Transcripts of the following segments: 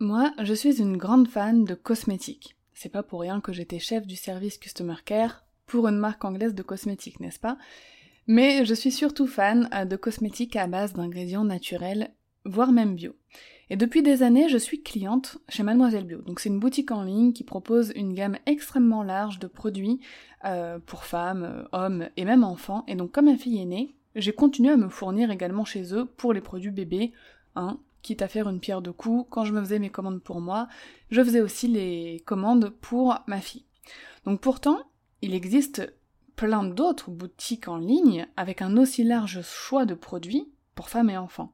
Moi, je suis une grande fan de cosmétiques. C'est pas pour rien que j'étais chef du service Customer Care pour une marque anglaise de cosmétiques, n'est-ce pas? Mais je suis surtout fan euh, de cosmétiques à base d'ingrédients naturels, voire même bio. Et depuis des années, je suis cliente chez Mademoiselle Bio. Donc c'est une boutique en ligne qui propose une gamme extrêmement large de produits euh, pour femmes, euh, hommes et même enfants. Et donc comme ma fille est née, j'ai continué à me fournir également chez eux pour les produits bébés, hein, quitte à faire une pierre de coups, quand je me faisais mes commandes pour moi, je faisais aussi les commandes pour ma fille. Donc pourtant, il existe plein d'autres boutiques en ligne avec un aussi large choix de produits pour femmes et enfants.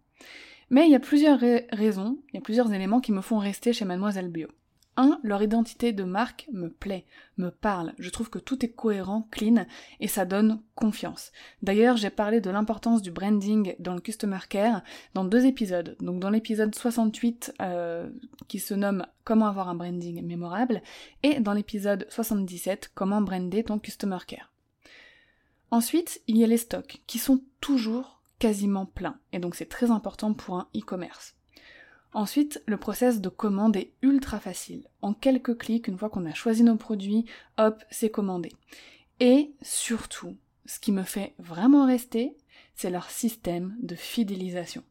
Mais il y a plusieurs raisons, il y a plusieurs éléments qui me font rester chez Mademoiselle Bio. 1. Leur identité de marque me plaît, me parle. Je trouve que tout est cohérent, clean, et ça donne confiance. D'ailleurs, j'ai parlé de l'importance du branding dans le Customer Care dans deux épisodes. Donc dans l'épisode 68 euh, qui se nomme Comment avoir un branding mémorable, et dans l'épisode 77 Comment brander ton Customer Care. Ensuite, il y a les stocks, qui sont toujours quasiment pleins, et donc c'est très important pour un e-commerce. Ensuite, le process de commande est ultra facile. En quelques clics, une fois qu'on a choisi nos produits, hop, c'est commandé. Et surtout, ce qui me fait vraiment rester, c'est leur système de fidélisation.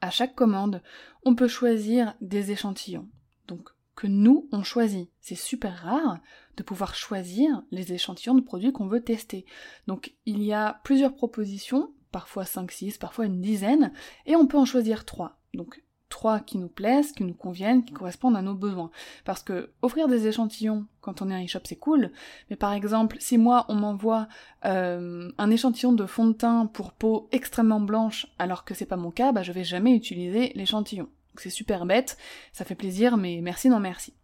À chaque commande, on peut choisir des échantillons. Donc, que nous, on choisit. C'est super rare de pouvoir choisir les échantillons de produits qu'on veut tester. Donc, il y a plusieurs propositions, parfois 5, 6, parfois une dizaine, et on peut en choisir 3. Donc, trois qui nous plaisent, qui nous conviennent, qui correspondent à nos besoins. Parce que offrir des échantillons quand on est un e-shop c'est cool, mais par exemple si moi on m'envoie euh, un échantillon de fond de teint pour peau extrêmement blanche alors que c'est pas mon cas, bah je vais jamais utiliser l'échantillon. C'est super bête, ça fait plaisir mais merci non merci.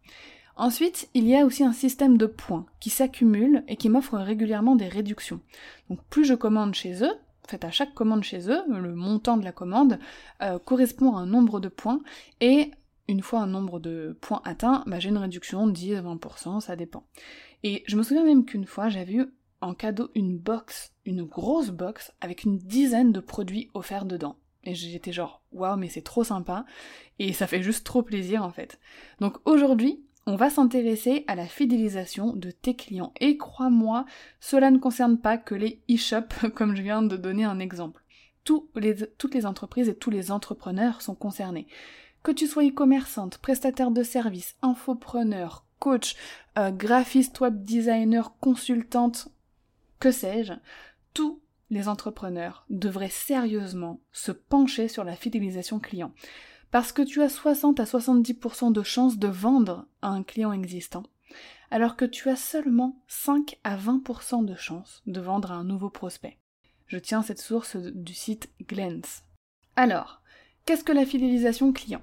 Ensuite, il y a aussi un système de points qui s'accumulent et qui m'offre régulièrement des réductions. Donc plus je commande chez eux, à chaque commande chez eux, le montant de la commande euh, correspond à un nombre de points, et une fois un nombre de points atteint, bah, j'ai une réduction de 10-20%, ça dépend. Et je me souviens même qu'une fois, j'avais eu en cadeau une box, une grosse box, avec une dizaine de produits offerts dedans. Et j'étais genre, waouh, mais c'est trop sympa, et ça fait juste trop plaisir en fait. Donc aujourd'hui, on va s'intéresser à la fidélisation de tes clients. Et crois-moi, cela ne concerne pas que les e-shops, comme je viens de donner un exemple. toutes les entreprises et tous les entrepreneurs sont concernés. Que tu sois e-commerçante, prestataire de services, infopreneur, coach, euh, graphiste, web designer, consultante, que sais-je, tous les entrepreneurs devraient sérieusement se pencher sur la fidélisation client parce que tu as 60 à 70% de chances de vendre à un client existant, alors que tu as seulement 5 à 20% de chances de vendre à un nouveau prospect. Je tiens cette source du site Glens. Alors, qu'est-ce que la fidélisation client?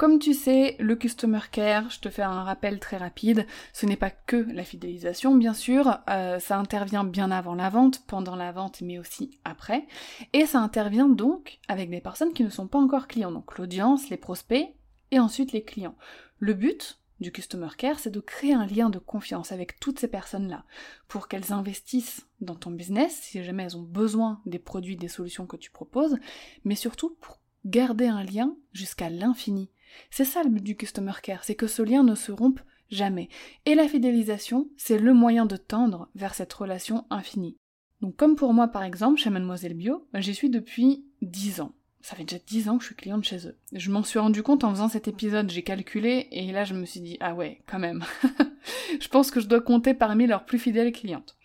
Comme tu sais, le Customer Care, je te fais un rappel très rapide, ce n'est pas que la fidélisation, bien sûr, euh, ça intervient bien avant la vente, pendant la vente, mais aussi après, et ça intervient donc avec des personnes qui ne sont pas encore clients, donc l'audience, les prospects, et ensuite les clients. Le but du Customer Care, c'est de créer un lien de confiance avec toutes ces personnes-là, pour qu'elles investissent dans ton business, si jamais elles ont besoin des produits, des solutions que tu proposes, mais surtout pour garder un lien jusqu'à l'infini c'est ça le but du Customer Care, c'est que ce lien ne se rompe jamais. Et la fidélisation, c'est le moyen de tendre vers cette relation infinie. Donc comme pour moi par exemple, chez Mademoiselle Bio, j'y suis depuis 10 ans. Ça fait déjà 10 ans que je suis cliente chez eux. Je m'en suis rendu compte en faisant cet épisode, j'ai calculé, et là je me suis dit, ah ouais, quand même. je pense que je dois compter parmi leurs plus fidèles clientes.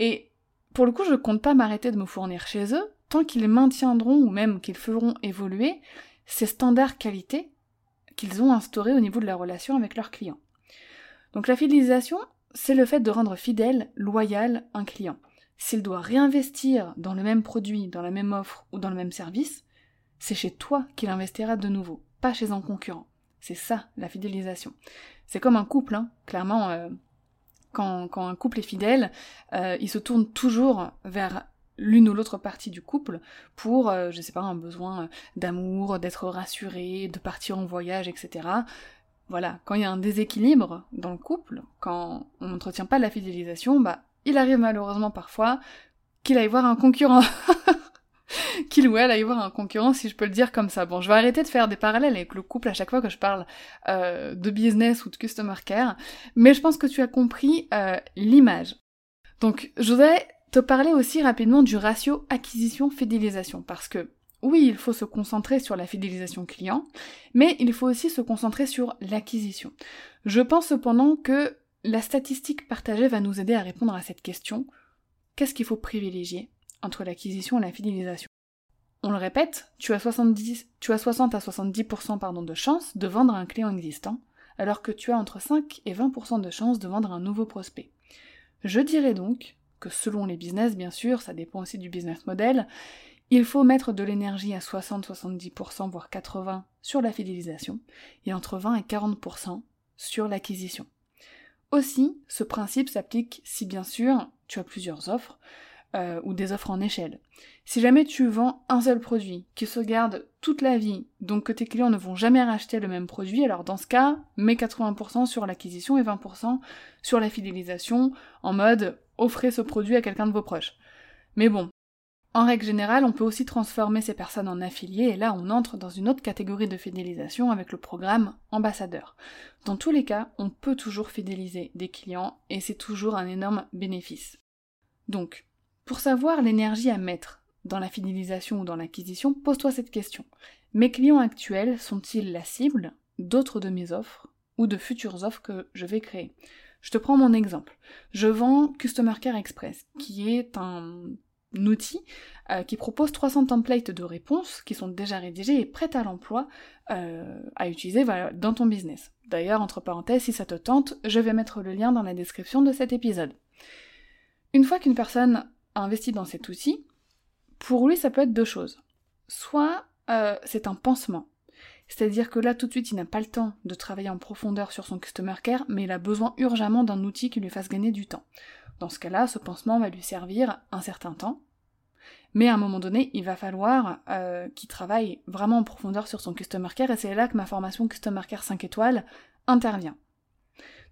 Et pour le coup, je compte pas m'arrêter de me fournir chez eux, tant qu'ils maintiendront ou même qu'ils feront évoluer ces standards qualité qu'ils ont instauré au niveau de la relation avec leurs clients. Donc la fidélisation, c'est le fait de rendre fidèle, loyal un client. S'il doit réinvestir dans le même produit, dans la même offre ou dans le même service, c'est chez toi qu'il investira de nouveau, pas chez un concurrent. C'est ça, la fidélisation. C'est comme un couple, hein. clairement, euh, quand, quand, un couple est fidèle, euh, il se tourne toujours vers l'une ou l'autre partie du couple pour, euh, je sais pas, un besoin d'amour, d'être rassuré, de partir en voyage, etc. Voilà, quand il y a un déséquilibre dans le couple, quand on n'entretient pas la fidélisation, bah, il arrive malheureusement parfois qu'il aille voir un concurrent. qu'il ou elle aille voir un concurrent, si je peux le dire comme ça. Bon, je vais arrêter de faire des parallèles avec le couple à chaque fois que je parle euh, de business ou de customer care, mais je pense que tu as compris euh, l'image. Donc, je voudrais te parler aussi rapidement du ratio acquisition-fidélisation, parce que oui, il faut se concentrer sur la fidélisation client, mais il faut aussi se concentrer sur l'acquisition. Je pense cependant que la statistique partagée va nous aider à répondre à cette question. Qu'est-ce qu'il faut privilégier entre l'acquisition et la fidélisation? On le répète, tu as, 70, tu as 60 à 70% pardon, de chances de vendre un client existant, alors que tu as entre 5 et 20% de chances de vendre un nouveau prospect. Je dirais donc que selon les business, bien sûr, ça dépend aussi du business model, il faut mettre de l'énergie à 60-70%, voire 80% sur la fidélisation, et entre 20 et 40% sur l'acquisition. Aussi, ce principe s'applique si bien sûr tu as plusieurs offres euh, ou des offres en échelle. Si jamais tu vends un seul produit qui se garde toute la vie, donc que tes clients ne vont jamais racheter le même produit, alors dans ce cas, mets 80% sur l'acquisition et 20% sur la fidélisation en mode offrez ce produit à quelqu'un de vos proches. Mais bon, en règle générale, on peut aussi transformer ces personnes en affiliés et là on entre dans une autre catégorie de fidélisation avec le programme ambassadeur. Dans tous les cas, on peut toujours fidéliser des clients et c'est toujours un énorme bénéfice. Donc, pour savoir l'énergie à mettre dans la fidélisation ou dans l'acquisition, pose-toi cette question. Mes clients actuels sont-ils la cible d'autres de mes offres ou de futures offres que je vais créer? Je te prends mon exemple. Je vends Customer Care Express, qui est un outil euh, qui propose 300 templates de réponses qui sont déjà rédigés et prêts à l'emploi euh, à utiliser dans ton business. D'ailleurs, entre parenthèses, si ça te tente, je vais mettre le lien dans la description de cet épisode. Une fois qu'une personne a investi dans cet outil, pour lui, ça peut être deux choses. Soit euh, c'est un pansement, c'est-à-dire que là, tout de suite, il n'a pas le temps de travailler en profondeur sur son customer care, mais il a besoin urgemment d'un outil qui lui fasse gagner du temps. Dans ce cas-là, ce pansement va lui servir un certain temps, mais à un moment donné, il va falloir euh, qu'il travaille vraiment en profondeur sur son Customer Care, et c'est là que ma formation Customer Care 5 étoiles intervient.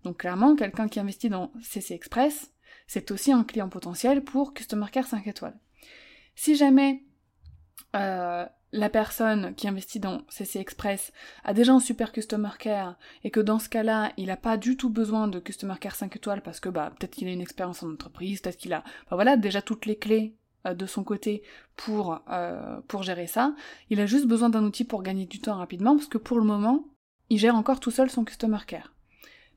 Donc clairement, quelqu'un qui investit dans CC Express, c'est aussi un client potentiel pour Customer Care 5 étoiles. Si jamais euh, la personne qui investit dans CC Express a déjà un super Customer Care et que dans ce cas-là, il n'a pas du tout besoin de Customer Care 5 étoiles parce que bah peut-être qu'il a une expérience en entreprise, peut-être qu'il a bah, voilà déjà toutes les clés euh, de son côté pour euh, pour gérer ça. Il a juste besoin d'un outil pour gagner du temps rapidement parce que pour le moment, il gère encore tout seul son Customer Care.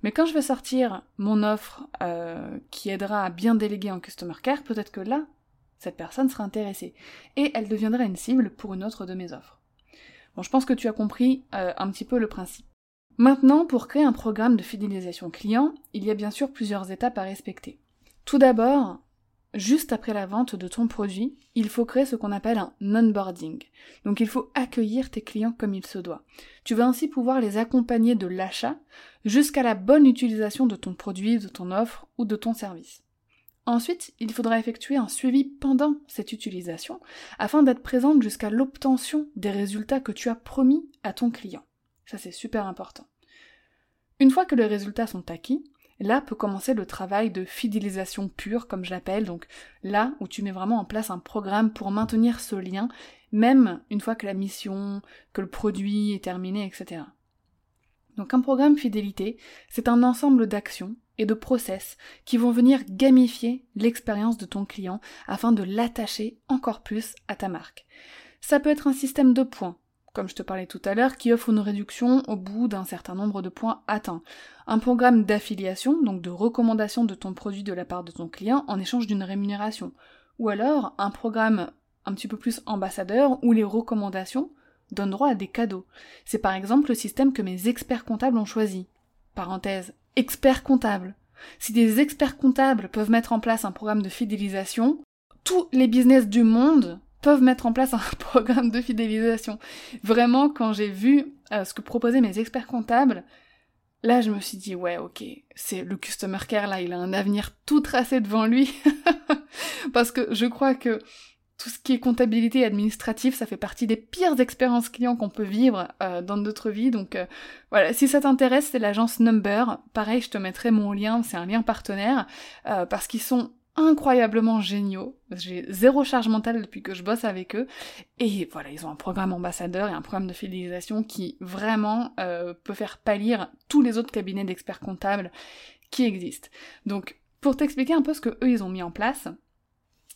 Mais quand je vais sortir mon offre euh, qui aidera à bien déléguer en Customer Care, peut-être que là, cette personne sera intéressée. Et elle deviendra une cible pour une autre de mes offres. Bon, je pense que tu as compris euh, un petit peu le principe. Maintenant, pour créer un programme de fidélisation client, il y a bien sûr plusieurs étapes à respecter. Tout d'abord, juste après la vente de ton produit, il faut créer ce qu'on appelle un onboarding. Donc il faut accueillir tes clients comme il se doit. Tu vas ainsi pouvoir les accompagner de l'achat jusqu'à la bonne utilisation de ton produit, de ton offre ou de ton service. Ensuite, il faudra effectuer un suivi pendant cette utilisation afin d'être présente jusqu'à l'obtention des résultats que tu as promis à ton client. Ça c'est super important. Une fois que les résultats sont acquis, là peut commencer le travail de fidélisation pure, comme je l'appelle, donc là où tu mets vraiment en place un programme pour maintenir ce lien, même une fois que la mission, que le produit est terminé, etc. Donc un programme fidélité, c'est un ensemble d'actions et de process qui vont venir gamifier l'expérience de ton client afin de l'attacher encore plus à ta marque. Ça peut être un système de points, comme je te parlais tout à l'heure, qui offre une réduction au bout d'un certain nombre de points atteints. Un programme d'affiliation, donc de recommandation de ton produit de la part de ton client en échange d'une rémunération. Ou alors un programme un petit peu plus ambassadeur où les recommandations donnent droit à des cadeaux. C'est par exemple le système que mes experts comptables ont choisi. Parenthèse, experts comptables. Si des experts comptables peuvent mettre en place un programme de fidélisation, tous les business du monde peuvent mettre en place un programme de fidélisation. Vraiment, quand j'ai vu euh, ce que proposaient mes experts comptables, là je me suis dit ouais ok, c'est le customer care là, il a un avenir tout tracé devant lui. Parce que je crois que tout ce qui est comptabilité administrative, ça fait partie des pires expériences clients qu'on peut vivre euh, dans notre vie. Donc euh, voilà, si ça t'intéresse, c'est l'agence Number. Pareil, je te mettrai mon lien, c'est un lien partenaire, parce qu'ils sont incroyablement géniaux. J'ai zéro charge mentale depuis que je bosse avec eux. Et voilà, ils ont un programme ambassadeur et un programme de fidélisation qui vraiment euh, peut faire pâlir tous les autres cabinets d'experts comptables qui existent. Donc, pour t'expliquer un peu ce que eux ils ont mis en place,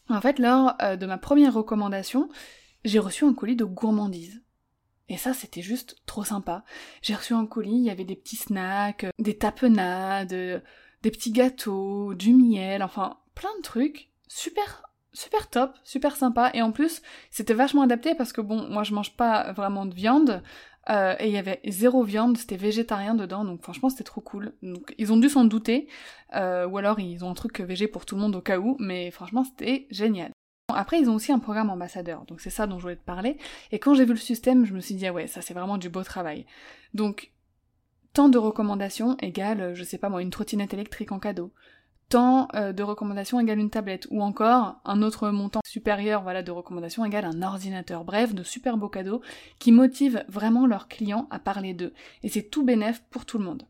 en fait, lors euh, de ma première recommandation, j'ai reçu un colis de gourmandise. Et ça, c'était juste trop sympa. J'ai reçu un colis, il y avait des petits snacks, des tapenades, des petits gâteaux, du miel, enfin plein de trucs, super super top, super sympa, et en plus c'était vachement adapté parce que bon, moi je mange pas vraiment de viande, euh, et il y avait zéro viande, c'était végétarien dedans, donc franchement c'était trop cool. Donc ils ont dû s'en douter, euh, ou alors ils ont un truc végé pour tout le monde au cas où, mais franchement c'était génial. Après, ils ont aussi un programme ambassadeur, donc c'est ça dont je voulais te parler. Et quand j'ai vu le système, je me suis dit, ah ouais, ça c'est vraiment du beau travail. Donc, tant de recommandations égale, je sais pas moi, une trottinette électrique en cadeau tant euh, de recommandations égale une tablette, ou encore un autre montant supérieur voilà, de recommandations égale un ordinateur. Bref, de super beaux cadeaux qui motivent vraiment leurs clients à parler d'eux. Et c'est tout bénéf pour tout le monde.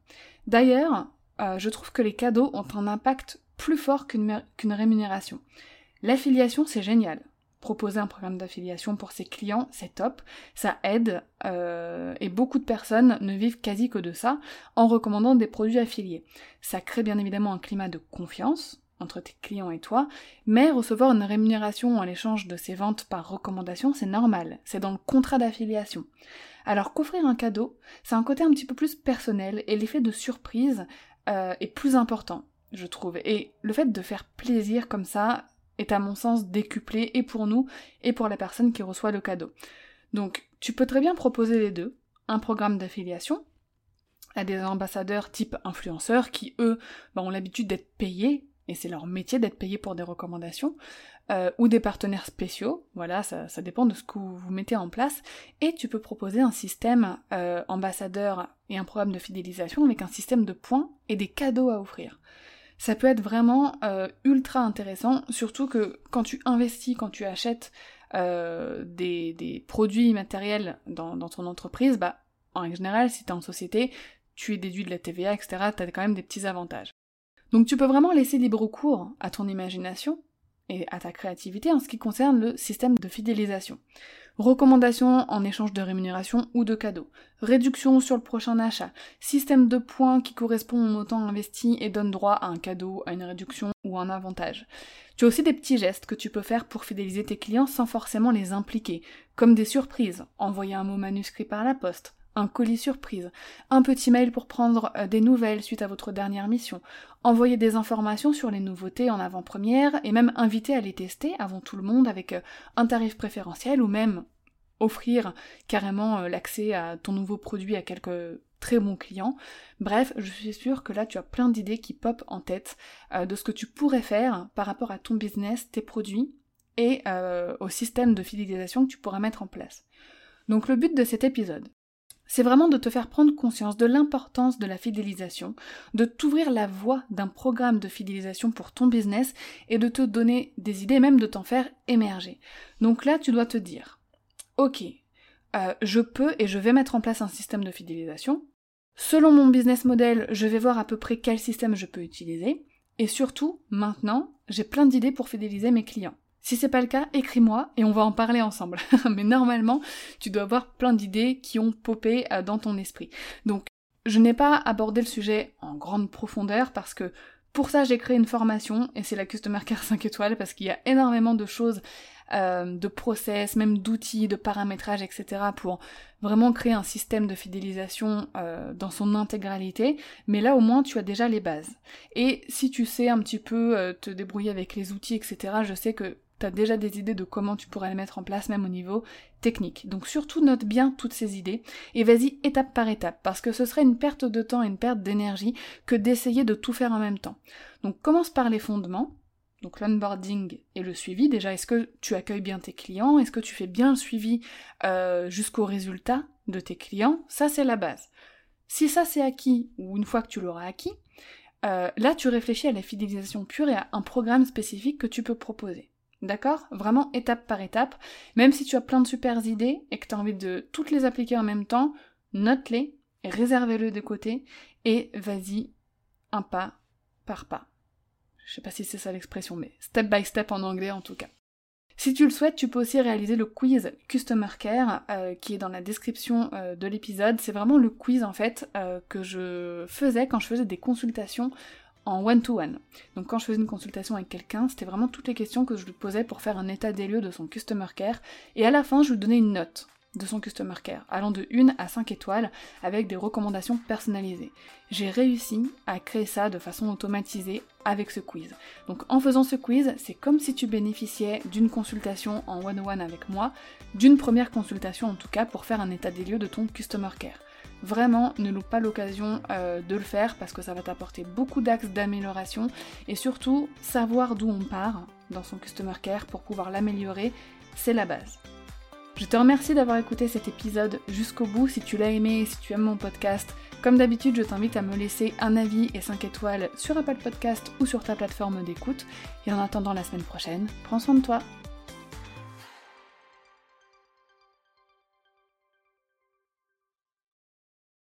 D'ailleurs, euh, je trouve que les cadeaux ont un impact plus fort qu'une rémunération. L'affiliation, c'est génial proposer un programme d'affiliation pour ses clients, c'est top, ça aide, euh, et beaucoup de personnes ne vivent quasi que de ça en recommandant des produits affiliés. Ça crée bien évidemment un climat de confiance entre tes clients et toi, mais recevoir une rémunération en l'échange de ces ventes par recommandation, c'est normal, c'est dans le contrat d'affiliation. Alors qu'offrir un cadeau, c'est un côté un petit peu plus personnel et l'effet de surprise euh, est plus important, je trouve. Et le fait de faire plaisir comme ça, est à mon sens décuplé et pour nous et pour la personne qui reçoit le cadeau. Donc tu peux très bien proposer les deux, un programme d'affiliation à des ambassadeurs type influenceurs qui eux bah, ont l'habitude d'être payés et c'est leur métier d'être payés pour des recommandations, euh, ou des partenaires spéciaux, voilà, ça, dépend de ce que vous, mettez en place, et tu peux proposer un système euh, ambassadeur et un programme de fidélisation avec un système de points et des cadeaux à offrir ça peut être vraiment euh, ultra intéressant, surtout que quand tu investis, quand tu achètes euh, des, produits matériels dans, ton entreprise, bah en général, si tu es en société, tu es déduit de la TVA, etc., tu as quand même des petits avantages. Donc tu peux vraiment laisser libre cours à ton imagination et à ta créativité en ce qui concerne le système de fidélisation. Recommandations en échange de rémunération ou de cadeaux. Réduction sur le prochain achat. Système de points qui correspond au montant investi et donne droit à un cadeau, à une réduction ou un avantage. Tu as aussi des petits gestes que tu peux faire pour fidéliser tes clients sans forcément les impliquer, comme des surprises, envoyer un mot manuscrit par la poste, un colis surprise, un petit mail pour prendre euh, des nouvelles suite à votre dernière mission, envoyer des informations sur les nouveautés en avant-première et même inviter à les tester avant tout le monde avec euh, un tarif préférentiel ou même offrir carrément euh, l'accès à ton nouveau produit à quelques très bons clients. Bref, je suis sûre que là tu as plein d'idées qui popent en tête de ce que tu pourrais faire par rapport à ton business, tes produits et au système de fidélisation que tu pourras mettre en place. Donc le but de cet épisode, c'est vraiment de te faire prendre conscience de l'importance de la fidélisation, de t'ouvrir la voie d'un programme de fidélisation pour ton business et de te donner des idées, même de t'en faire émerger. Donc là, tu dois te dire, ok, euh, je peux et je vais mettre en place un système de fidélisation. Selon mon business model, je vais voir à peu près quel système je peux utiliser. Et surtout, maintenant, j'ai plein d'idées pour fidéliser mes clients. Si c'est pas le cas, écris-moi et on va en parler ensemble. Mais normalement, tu dois avoir plein d'idées qui ont popé euh, dans ton esprit. Donc, je n'ai pas abordé le sujet en grande profondeur parce que pour ça, j'ai créé une formation et c'est la Customer Care 5 étoiles parce qu'il y a énormément de choses, euh, de process, même d'outils, de paramétrage, etc. pour vraiment créer un système de fidélisation euh, dans son intégralité. Mais là, au moins, tu as déjà les bases. Et si tu sais un petit peu te débrouiller avec les outils, etc., je sais que tu as déjà des idées de comment tu pourrais les mettre en place même au niveau technique. Donc surtout note bien toutes ces idées et vas-y étape par étape parce que ce serait une perte de temps et une perte d'énergie que d'essayer de tout faire en même temps. Donc commence par les fondements, donc l'onboarding et le suivi. Déjà, est-ce que tu accueilles bien tes clients? Est-ce que tu fais bien le suivi euh, jusqu'au résultat de tes clients? Ça, c'est la base. Si ça c'est acquis, ou une fois que tu l'auras acquis, euh, là tu réfléchis à la fidélisation pure et à un programme spécifique que tu peux proposer. D'accord? Vraiment étape par étape. Même si tu as plein de super idées et que tu as envie de toutes les appliquer en même temps, note-les, réserve-les de côté et vas-y un pas par pas. Je sais pas si c'est ça l'expression, mais step by step en anglais en tout cas. Si tu le souhaites, tu peux aussi réaliser le quiz Customer Care euh, qui est dans la description euh, de l'épisode. C'est vraiment le quiz en fait euh, que je faisais quand je faisais des consultations en one-to-one. Donc quand je faisais une consultation avec quelqu'un, c'était vraiment toutes les questions que je lui posais pour faire un état des lieux de son Customer Care. Et à la fin, je lui donnais une note de son Customer Care, allant de 1 à 5 étoiles, avec des recommandations personnalisées. J'ai réussi à créer ça de façon automatisée avec ce quiz. Donc en faisant ce quiz, c'est comme si tu bénéficiais d'une consultation en one-on-one avec moi, d'une première consultation en tout cas, pour faire un état des lieux de ton Customer Care. Vraiment, ne loupe pas l'occasion euh, de le faire parce que ça va t'apporter beaucoup d'axes d'amélioration et surtout savoir d'où on part dans son Customer Care pour pouvoir l'améliorer, c'est la base. Je te remercie d'avoir écouté cet épisode jusqu'au bout. Si tu l'as aimé et si tu aimes mon podcast, comme d'habitude, je t'invite à me laisser un avis et 5 étoiles sur Apple Podcast ou sur ta plateforme d'écoute. Et en attendant la semaine prochaine, prends soin de toi.